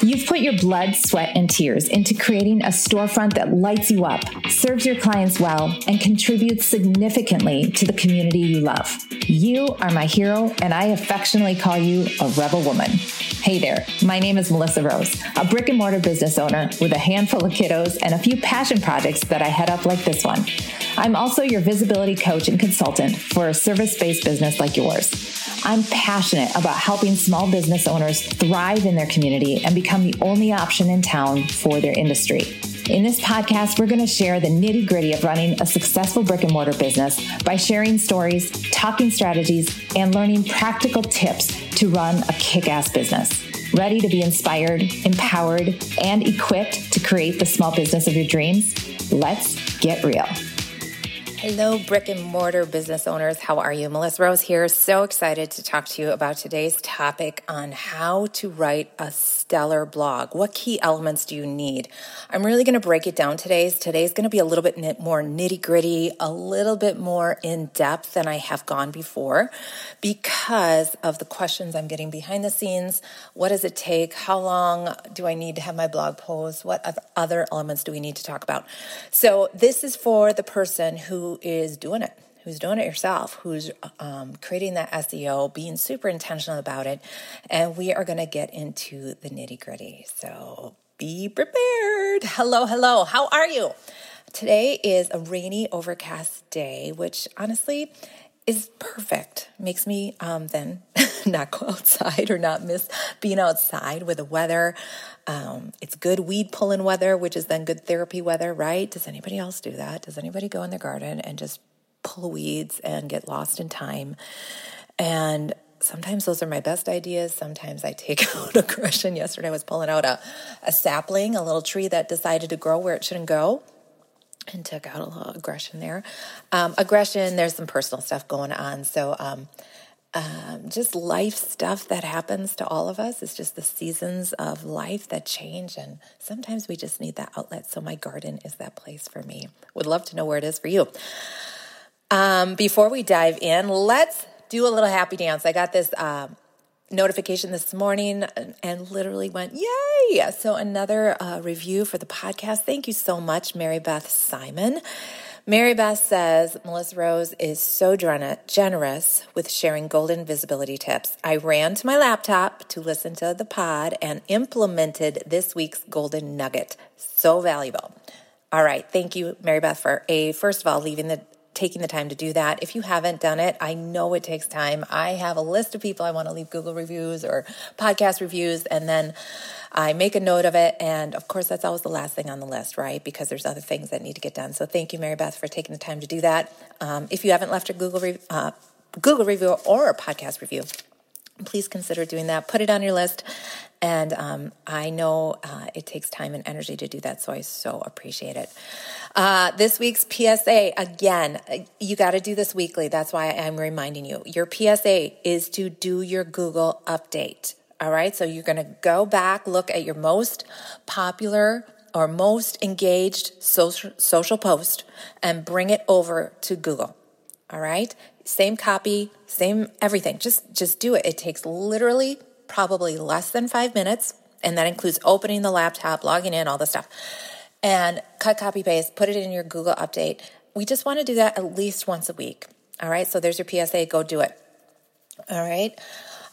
You've put your blood, sweat, and tears into creating a storefront that lights you up, serves your clients well, and contributes significantly to the community you love. You are my hero, and I affectionately call you a rebel woman. Hey there, my name is Melissa Rose, a brick and mortar business owner with a handful of kiddos and a few passion projects that I head up like this one. I'm also your visibility coach and consultant for a service based business like yours. I'm passionate about helping small business owners thrive in their community and become the only option in town for their industry. In this podcast, we're going to share the nitty gritty of running a successful brick and mortar business by sharing stories, talking strategies, and learning practical tips to run a kick ass business. Ready to be inspired, empowered, and equipped to create the small business of your dreams? Let's get real. Hello, brick and mortar business owners. How are you? Melissa Rose here. So excited to talk to you about today's topic on how to write a stellar blog. What key elements do you need? I'm really going to break it down today. Today's going to be a little bit more nitty gritty, a little bit more in depth than I have gone before because of the questions I'm getting behind the scenes. What does it take? How long do I need to have my blog post? What other elements do we need to talk about? So, this is for the person who is doing it, who's doing it yourself, who's um, creating that SEO, being super intentional about it. And we are going to get into the nitty gritty. So be prepared. Hello, hello. How are you? Today is a rainy, overcast day, which honestly is perfect. Makes me um, then not go outside or not miss being outside with the weather. Um, it's good weed pulling weather, which is then good therapy weather, right? Does anybody else do that? Does anybody go in their garden and just pull weeds and get lost in time? And sometimes those are my best ideas. Sometimes I take out aggression. Yesterday I was pulling out a, a sapling, a little tree that decided to grow where it shouldn't go and took out a little aggression there. Um, aggression, there's some personal stuff going on. So, um, um, just life stuff that happens to all of us. It's just the seasons of life that change. And sometimes we just need that outlet. So, my garden is that place for me. Would love to know where it is for you. Um, before we dive in, let's do a little happy dance. I got this. Uh, notification this morning and literally went, Yay! So, another uh, review for the podcast. Thank you so much, Mary Beth Simon. Mary Beth says Melissa Rose is so generous with sharing golden visibility tips. I ran to my laptop to listen to the pod and implemented this week's golden nugget. So valuable. All right. Thank you, Mary Beth, for a first of all leaving the taking the time to do that. If you haven't done it, I know it takes time. I have a list of people I want to leave Google reviews or podcast reviews, and then I make a note of it. And of course, that's always the last thing on the list, right? Because there's other things that need to get done. So thank you, Mary Beth, for taking the time to do that. Um, if you haven't left a Google re- uh, Google review or a podcast review, please consider doing that. Put it on your list and um, I know uh, it takes time and energy to do that, so I so appreciate it. Uh, this week's PSA, again, you got to do this weekly. That's why I'm reminding you. Your PSA is to do your Google update. All right, so you're going to go back, look at your most popular or most engaged social, social post and bring it over to Google. All right, same copy, same everything. Just just do it. It takes literally probably less than five minutes. And that includes opening the laptop, logging in, all the stuff. And cut, copy, paste, put it in your Google update. We just want to do that at least once a week. All right. So there's your PSA. Go do it. All right.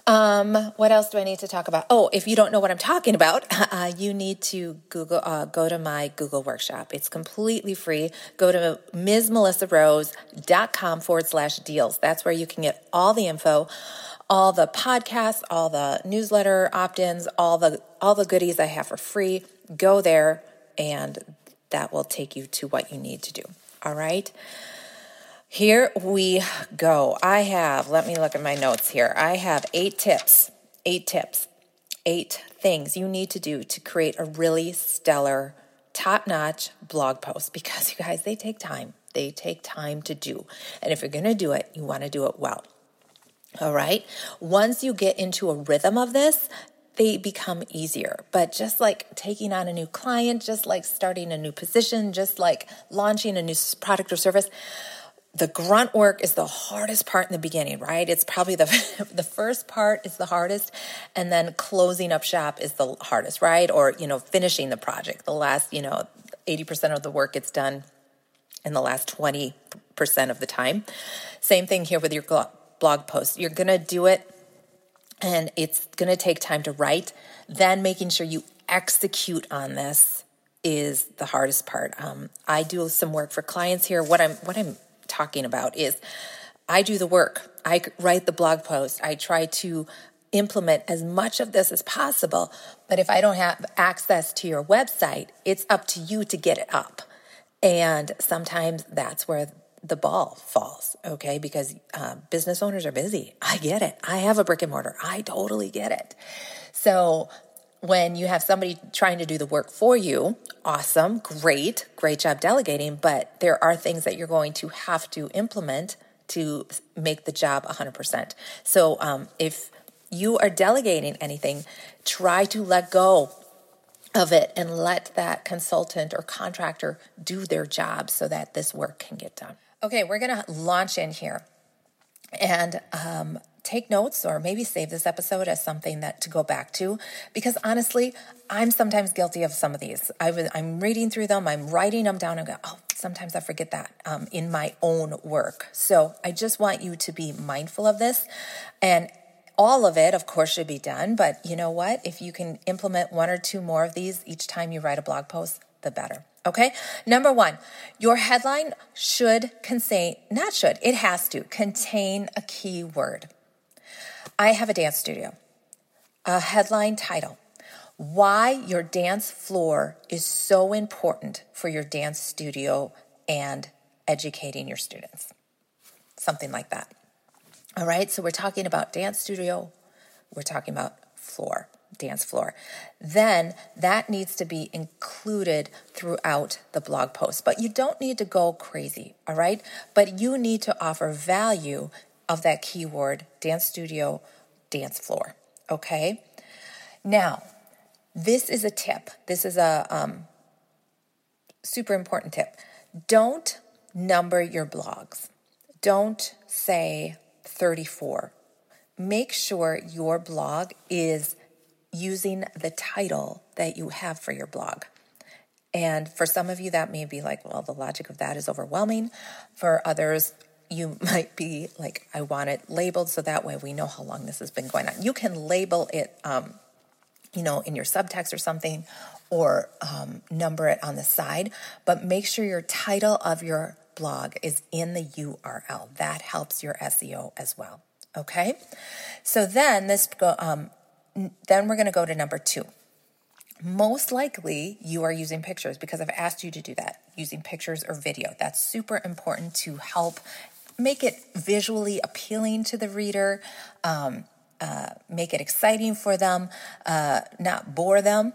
Um, what else do I need to talk about? Oh, if you don't know what I'm talking about, uh, you need to Google, uh, go to my Google workshop. It's completely free. Go to MsMelissaRose.com forward slash deals. That's where you can get all the info all the podcasts, all the newsletter opt-ins, all the all the goodies I have for free. Go there and that will take you to what you need to do. All right? Here we go. I have, let me look at my notes here. I have 8 tips. 8 tips. 8 things you need to do to create a really stellar top-notch blog post because you guys they take time. They take time to do. And if you're going to do it, you want to do it well. All right. Once you get into a rhythm of this, they become easier. But just like taking on a new client, just like starting a new position, just like launching a new product or service, the grunt work is the hardest part in the beginning, right? It's probably the the first part is the hardest and then closing up shop is the hardest, right? Or, you know, finishing the project. The last, you know, 80% of the work gets done in the last 20% of the time. Same thing here with your blog post. You're going to do it and it's going to take time to write. Then making sure you execute on this is the hardest part. Um, I do some work for clients here. What I'm what I'm talking about is I do the work. I write the blog post. I try to implement as much of this as possible. But if I don't have access to your website, it's up to you to get it up. And sometimes that's where the ball falls, okay? Because uh, business owners are busy. I get it. I have a brick and mortar. I totally get it. So when you have somebody trying to do the work for you, awesome, great, great job delegating, but there are things that you're going to have to implement to make the job 100%. So um, if you are delegating anything, try to let go of it and let that consultant or contractor do their job so that this work can get done. Okay, we're to launch in here. And um, take notes or maybe save this episode as something that to go back to. Because honestly i'm sometimes guilty of some of these. I am reading through them i'm writing them down and go oh sometimes i forget that um, in my own work. So i just want you to be mindful of this. And all of it of course should be done but you know what? If you can implement one or two more of these each time you write a blog post the better. Okay. Number one, your headline should contain, not should, it has to contain a keyword. I have a dance studio. A headline title Why Your Dance Floor is So Important for Your Dance Studio and Educating Your Students. Something like that. All right, so we're talking about dance studio, we're talking about floor, dance floor. Then that needs to be included throughout the blog post. But you don't need to go crazy, all right? But you need to offer value of that keyword dance studio, dance floor. Okay. Now, this is a tip. This is a um, super important tip. Don't number your blogs. Don't say 34. Make sure your blog is using the title that you have for your blog. And for some of you, that may be like, well, the logic of that is overwhelming. For others, you might be like, I want it labeled so that way we know how long this has been going on. You can label it, um, you know, in your subtext or something, or um, number it on the side, but make sure your title of your blog is in the URL. That helps your SEO as well. Okay, so then this go, um, then we're going to go to number two. Most likely, you are using pictures because I've asked you to do that using pictures or video. That's super important to help make it visually appealing to the reader, um, uh, make it exciting for them, uh, not bore them.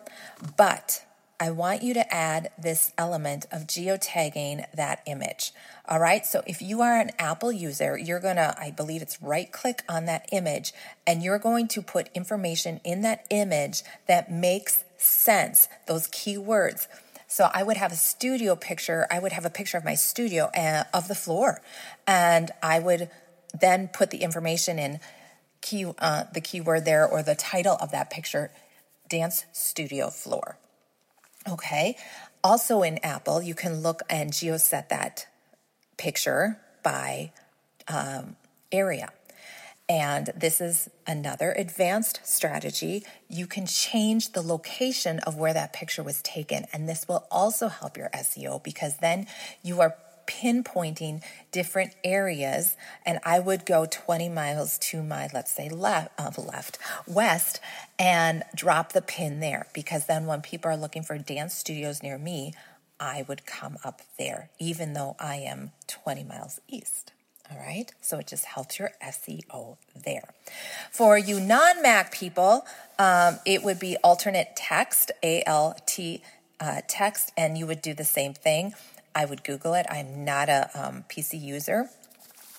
But I want you to add this element of geotagging that image. All right, so if you are an Apple user, you're gonna, I believe it's right click on that image, and you're going to put information in that image that makes sense, those keywords. So I would have a studio picture. I would have a picture of my studio uh, of the floor, and I would then put the information in key uh, the keyword there or the title of that picture, dance studio floor. Okay. Also in Apple, you can look and geoset that picture by um, area. And this is another advanced strategy. You can change the location of where that picture was taken. And this will also help your SEO because then you are pinpointing different areas. And I would go 20 miles to my, let's say, left, uh, left, west, and drop the pin there because then when people are looking for dance studios near me, I would come up there, even though I am 20 miles east. All right, so it just helps your SEO there. For you non Mac people, um, it would be alternate text, A L T uh, text, and you would do the same thing. I would Google it. I'm not a um, PC user,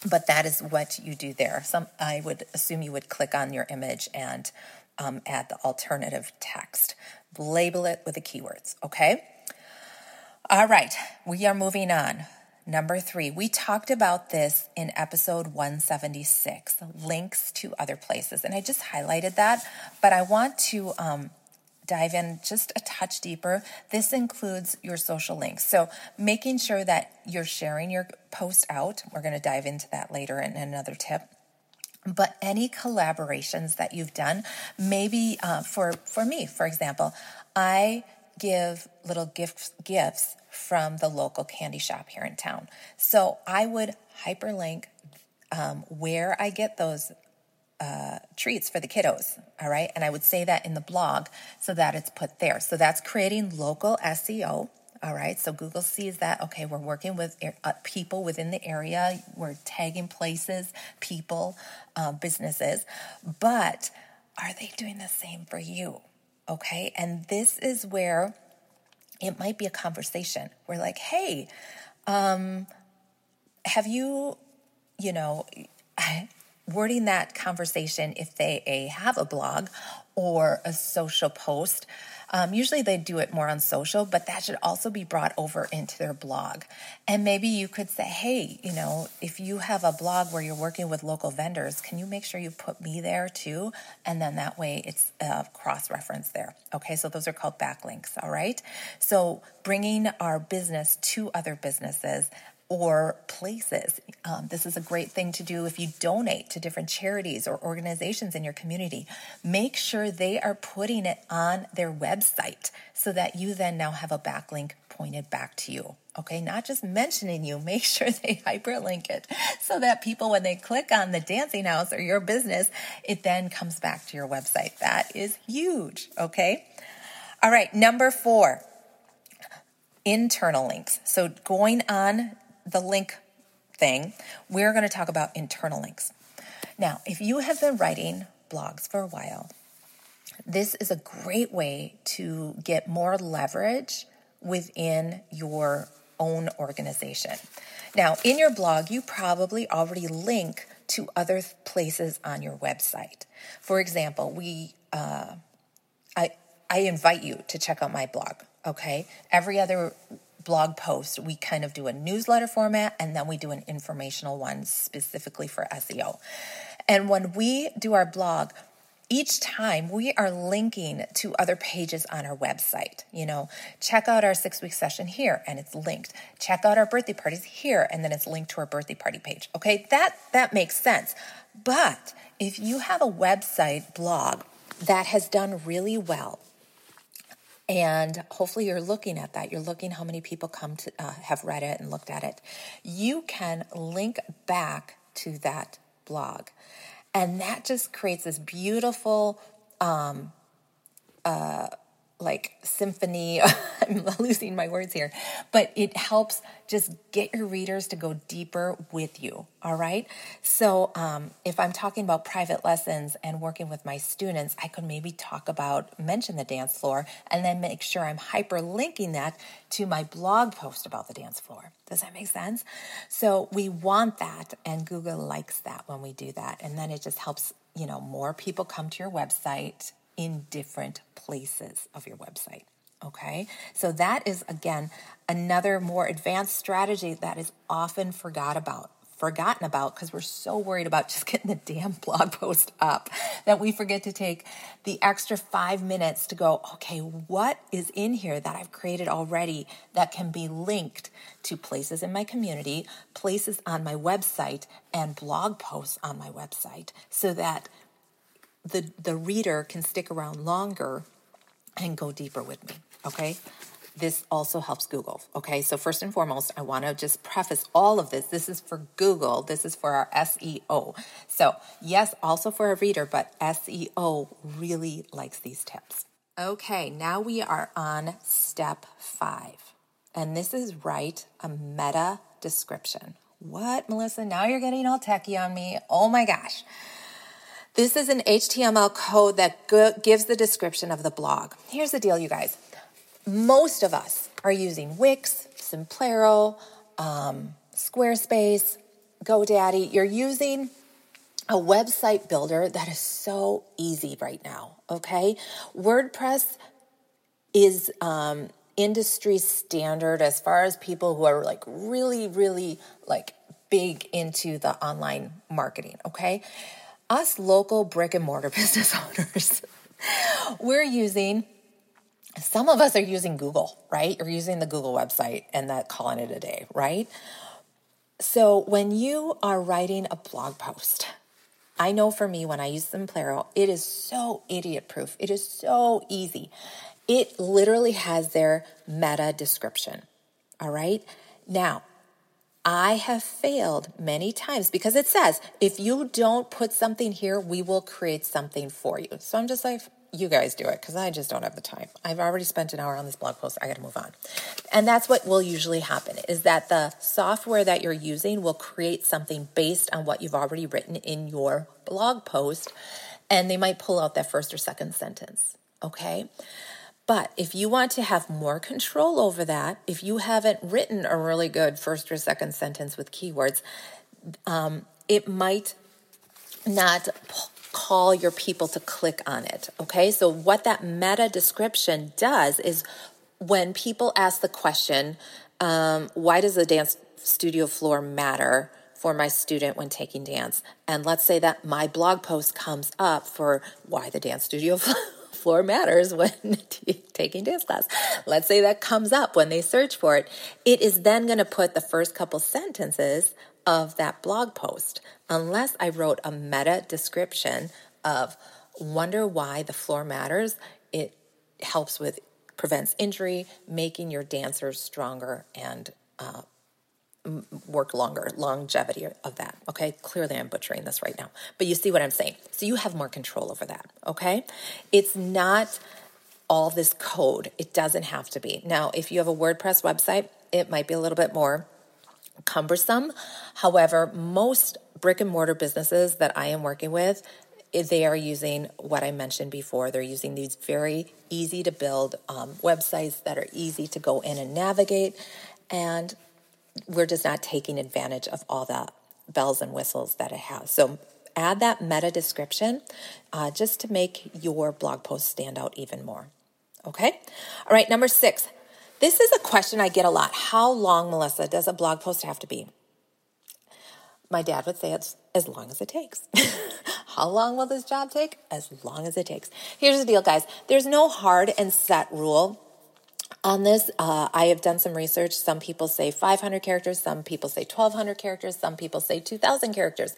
but that is what you do there. Some I would assume you would click on your image and um, add the alternative text. Label it with the keywords. Okay. All right, we are moving on. Number three, we talked about this in episode 176 links to other places. And I just highlighted that, but I want to um, dive in just a touch deeper. This includes your social links. So making sure that you're sharing your post out. We're going to dive into that later in another tip but any collaborations that you've done maybe uh, for for me for example i give little gifts gifts from the local candy shop here in town. So I would hyperlink um, where I get those uh, treats for the kiddos. All right. And I would say that in the blog so that it's put there. So that's creating local SEO. All right. So Google sees that, okay, we're working with uh, people within the area, we're tagging places, people, uh, businesses. But are they doing the same for you? Okay. And this is where it might be a conversation. We're like, hey, um, have you, you know, wording that conversation if they a, have a blog or a social post um, usually they do it more on social, but that should also be brought over into their blog. And maybe you could say, hey, you know, if you have a blog where you're working with local vendors, can you make sure you put me there too? And then that way it's uh, cross reference there. Okay, so those are called backlinks. All right. So bringing our business to other businesses or places. Um, this is a great thing to do if you donate to different charities or organizations in your community. Make sure they are putting it on their website so that you then now have a backlink pointed back to you. Okay, not just mentioning you, make sure they hyperlink it so that people, when they click on the dancing house or your business, it then comes back to your website. That is huge. Okay. All right, number four internal links. So going on the link thing, we're going to talk about internal links. Now, if you have been writing blogs for a while, this is a great way to get more leverage within your own organization. Now, in your blog, you probably already link to other places on your website. For example, we uh, I I invite you to check out my blog. Okay, every other blog post, we kind of do a newsletter format and then we do an informational one specifically for SEO. And when we do our blog, each time we are linking to other pages on our website. You know, check out our six week session here and it's linked. Check out our birthday parties here and then it's linked to our birthday party page. Okay, that that makes sense. But if you have a website blog that has done really well and hopefully you're looking at that. You're looking how many people come to uh, have read it and looked at it. You can link back to that blog. And that just creates this beautiful um, uh, like symphony. I'm losing my words here, but it helps just get your readers to go deeper with you. All right. So, um, if I'm talking about private lessons and working with my students, I could maybe talk about, mention the dance floor, and then make sure I'm hyperlinking that to my blog post about the dance floor. Does that make sense? So, we want that, and Google likes that when we do that. And then it just helps, you know, more people come to your website in different places of your website. Okay, so that is again another more advanced strategy that is often forgot about, forgotten about because we're so worried about just getting the damn blog post up that we forget to take the extra five minutes to go, okay, what is in here that I've created already that can be linked to places in my community, places on my website, and blog posts on my website so that the, the reader can stick around longer and go deeper with me. Okay. This also helps Google. Okay. So, first and foremost, I want to just preface all of this. This is for Google, this is for our SEO. So, yes, also for a reader, but SEO really likes these tips. Okay. Now we are on step five. And this is write a meta description. What, Melissa? Now you're getting all techie on me. Oh my gosh. This is an HTML code that go- gives the description of the blog. Here's the deal, you guys. Most of us are using Wix, Simplero, um, Squarespace, GoDaddy. You're using a website builder that is so easy right now, okay? WordPress is um, industry standard as far as people who are like really, really like big into the online marketing, okay? Us local brick and mortar business owners, we're using some of us are using Google, right? You're using the Google website and that calling it a day, right? So when you are writing a blog post, I know for me when I use Simplero, it is so idiot proof. It is so easy. It literally has their meta description. All right. Now, I have failed many times because it says if you don't put something here, we will create something for you. So I'm just like, you guys do it because I just don't have the time. I've already spent an hour on this blog post. I got to move on. And that's what will usually happen is that the software that you're using will create something based on what you've already written in your blog post. And they might pull out that first or second sentence. Okay. But if you want to have more control over that, if you haven't written a really good first or second sentence with keywords, um, it might not call your people to click on it. Okay, so what that meta description does is when people ask the question, um, why does the dance studio floor matter? For my student when taking dance. And let's say that my blog post comes up for why the dance studio floor matters when taking dance class. Let's say that comes up when they search for it. It is then going to put the first couple sentences of that blog post unless I wrote a meta description of wonder why the floor matters. It helps with prevents injury, making your dancers stronger and uh, work longer, longevity of that. Okay, clearly I'm butchering this right now, but you see what I'm saying. So you have more control over that. Okay, it's not all this code, it doesn't have to be. Now, if you have a WordPress website, it might be a little bit more cumbersome. However, most brick and mortar businesses that I am working with, they are using what I mentioned before. They're using these very easy to build um, websites that are easy to go in and navigate. And we're just not taking advantage of all the bells and whistles that it has. So add that meta description uh, just to make your blog post stand out even more. Okay? All right, number six this is a question I get a lot. How long, Melissa, does a blog post have to be? My dad would say it's as long as it takes. How long will this job take? As long as it takes. Here's the deal, guys. There's no hard and set rule on this. Uh, I have done some research. Some people say 500 characters, some people say 1,200 characters, some people say 2,000 characters,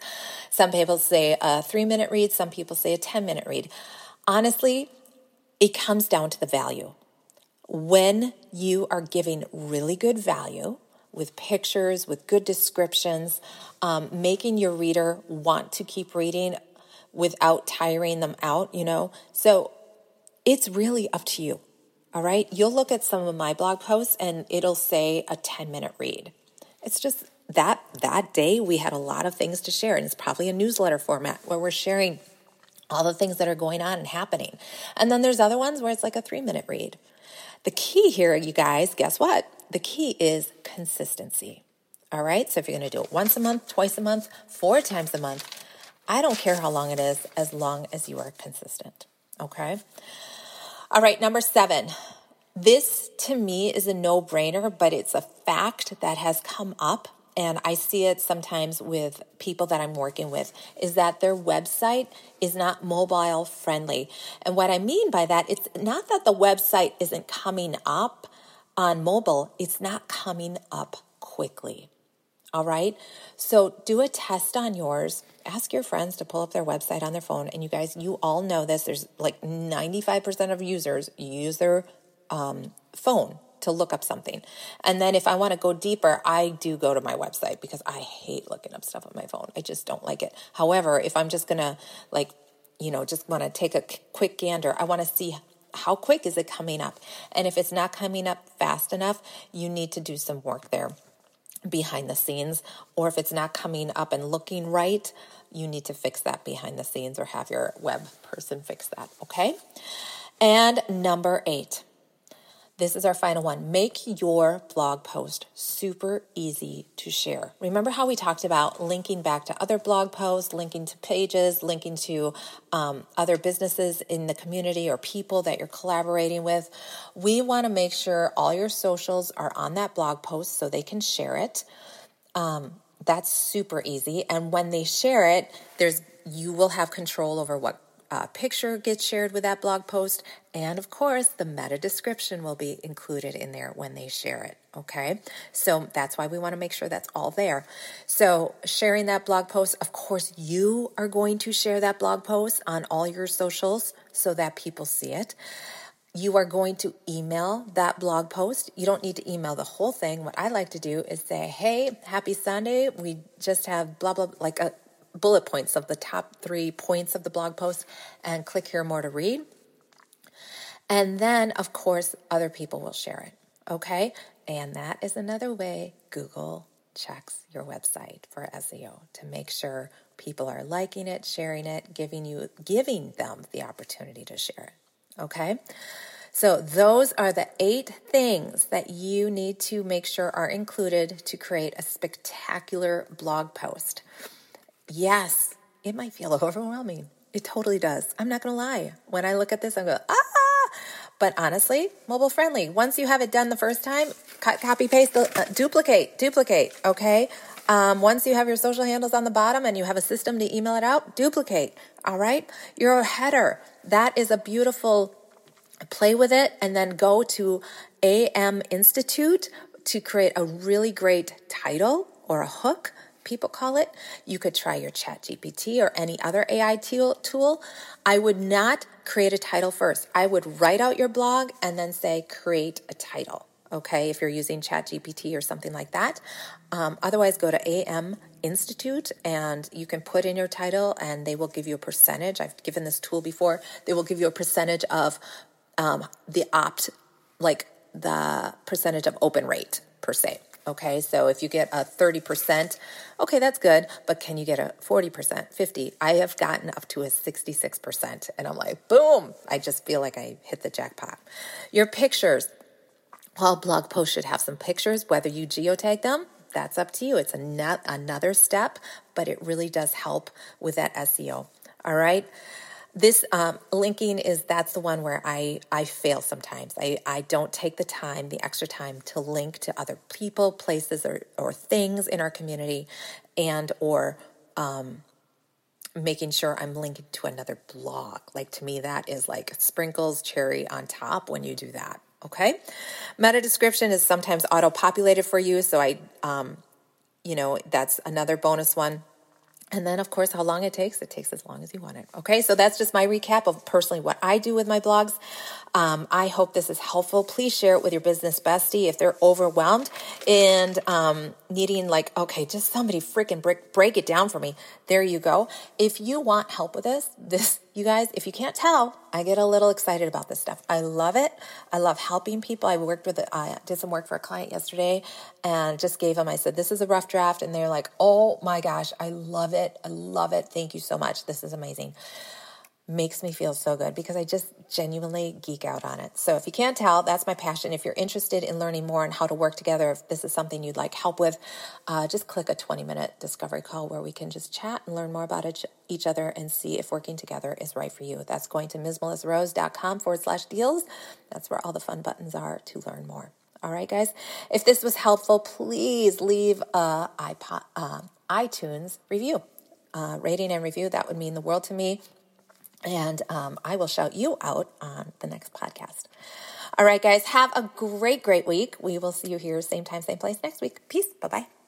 some people say a three minute read, some people say a 10 minute read. Honestly, it comes down to the value when you are giving really good value with pictures, with good descriptions, um, making your reader want to keep reading without tiring them out, you know? So it's really up to you. All right. You'll look at some of my blog posts and it'll say a 10 minute read. It's just that that day we had a lot of things to share and it's probably a newsletter format where we're sharing all the things that are going on and happening. And then there's other ones where it's like a 3 minute read. The key here, you guys, guess what? The key is consistency. All right. So if you're going to do it once a month, twice a month, four times a month, I don't care how long it is as long as you are consistent. Okay. All right. Number seven. This to me is a no brainer, but it's a fact that has come up and I see it sometimes with people that I'm working with, is that their website is not mobile friendly. And what I mean by that, it's not that the website isn't coming up on mobile, it's not coming up quickly. All right. So do a test on yours. Ask your friends to pull up their website on their phone. And you guys, you all know this. There's like 95% of users use their um, phone to look up something. And then if I want to go deeper, I do go to my website because I hate looking up stuff on my phone. I just don't like it. However, if I'm just going to like, you know, just want to take a quick gander, I want to see how quick is it coming up? And if it's not coming up fast enough, you need to do some work there behind the scenes. Or if it's not coming up and looking right, you need to fix that behind the scenes or have your web person fix that. Okay. And number eight, This is our final one. Make your blog post super easy to share. Remember how we talked about linking back to other blog posts, linking to pages, linking to um, other businesses in the community or people that you're collaborating with? We want to make sure all your socials are on that blog post so they can share it. Um, that's super easy. And when they share it, there's you will have control over what uh, picture gets shared with that blog post. And of course, the meta description will be included in there when they share it. Okay. So that's why we want to make sure that's all there. So sharing that blog post, of course, you are going to share that blog post on all your socials so that people see it. You are going to email that blog post. You don't need to email the whole thing. What I like to do is say, Hey, happy Sunday. We just have blah, blah, like a bullet points of the top three points of the blog post and click here more to read. And then, of course, other people will share it. Okay. And that is another way Google checks your website for SEO to make sure people are liking it, sharing it, giving you giving them the opportunity to share it. Okay? So those are the 8 things that you need to make sure are included to create a spectacular blog post. Yes, it might feel overwhelming. It totally does. I'm not going to lie. When I look at this, I go, ah! But honestly, mobile friendly. Once you have it done the first time, copy, paste, uh, duplicate, duplicate, okay? Um, once you have your social handles on the bottom and you have a system to email it out, duplicate, all right? Your header, that is a beautiful play with it and then go to AM Institute to create a really great title or a hook people call it. You could try your Chat GPT or any other AI tool. I would not create a title first. I would write out your blog and then say, create a title. Okay, if you're using Chat GPT or something like that. Um, otherwise, go to AM Institute and you can put in your title and they will give you a percentage. I've given this tool before. They will give you a percentage of um, the opt, like the percentage of open rate per se. Okay, so if you get a 30%, okay, that's good, but can you get a 40%, 50? I have gotten up to a 66%, and I'm like, boom, I just feel like I hit the jackpot. Your pictures, well, blog posts should have some pictures, whether you geotag them, that's up to you. It's another step, but it really does help with that SEO. All right this um, linking is that's the one where I, I fail sometimes. I, I don't take the time, the extra time to link to other people, places, or, or things in our community and or um, making sure I'm linking to another blog. Like to me, that is like sprinkles cherry on top when you do that. Okay. Meta description is sometimes auto populated for you. So I, um, you know, that's another bonus one. And then, of course, how long it takes. It takes as long as you want it. Okay, so that's just my recap of personally what I do with my blogs. Um, I hope this is helpful. Please share it with your business bestie if they're overwhelmed and um, needing, like, okay, just somebody freaking break, break it down for me. There you go. If you want help with this, this, you guys, if you can't tell, I get a little excited about this stuff. I love it. I love helping people. I worked with, I did some work for a client yesterday and just gave them, I said, this is a rough draft. And they're like, oh my gosh, I love it. I love it. Thank you so much. This is amazing makes me feel so good because I just genuinely geek out on it. So if you can't tell, that's my passion. If you're interested in learning more on how to work together, if this is something you'd like help with, uh, just click a 20 minute discovery call where we can just chat and learn more about each other and see if working together is right for you. That's going to msmelissarose.com forward slash deals. That's where all the fun buttons are to learn more. All right, guys. If this was helpful, please leave a iPod, uh, iTunes review, uh, rating and review. That would mean the world to me. And um, I will shout you out on the next podcast. All right, guys, have a great, great week. We will see you here, same time, same place next week. Peace. Bye bye.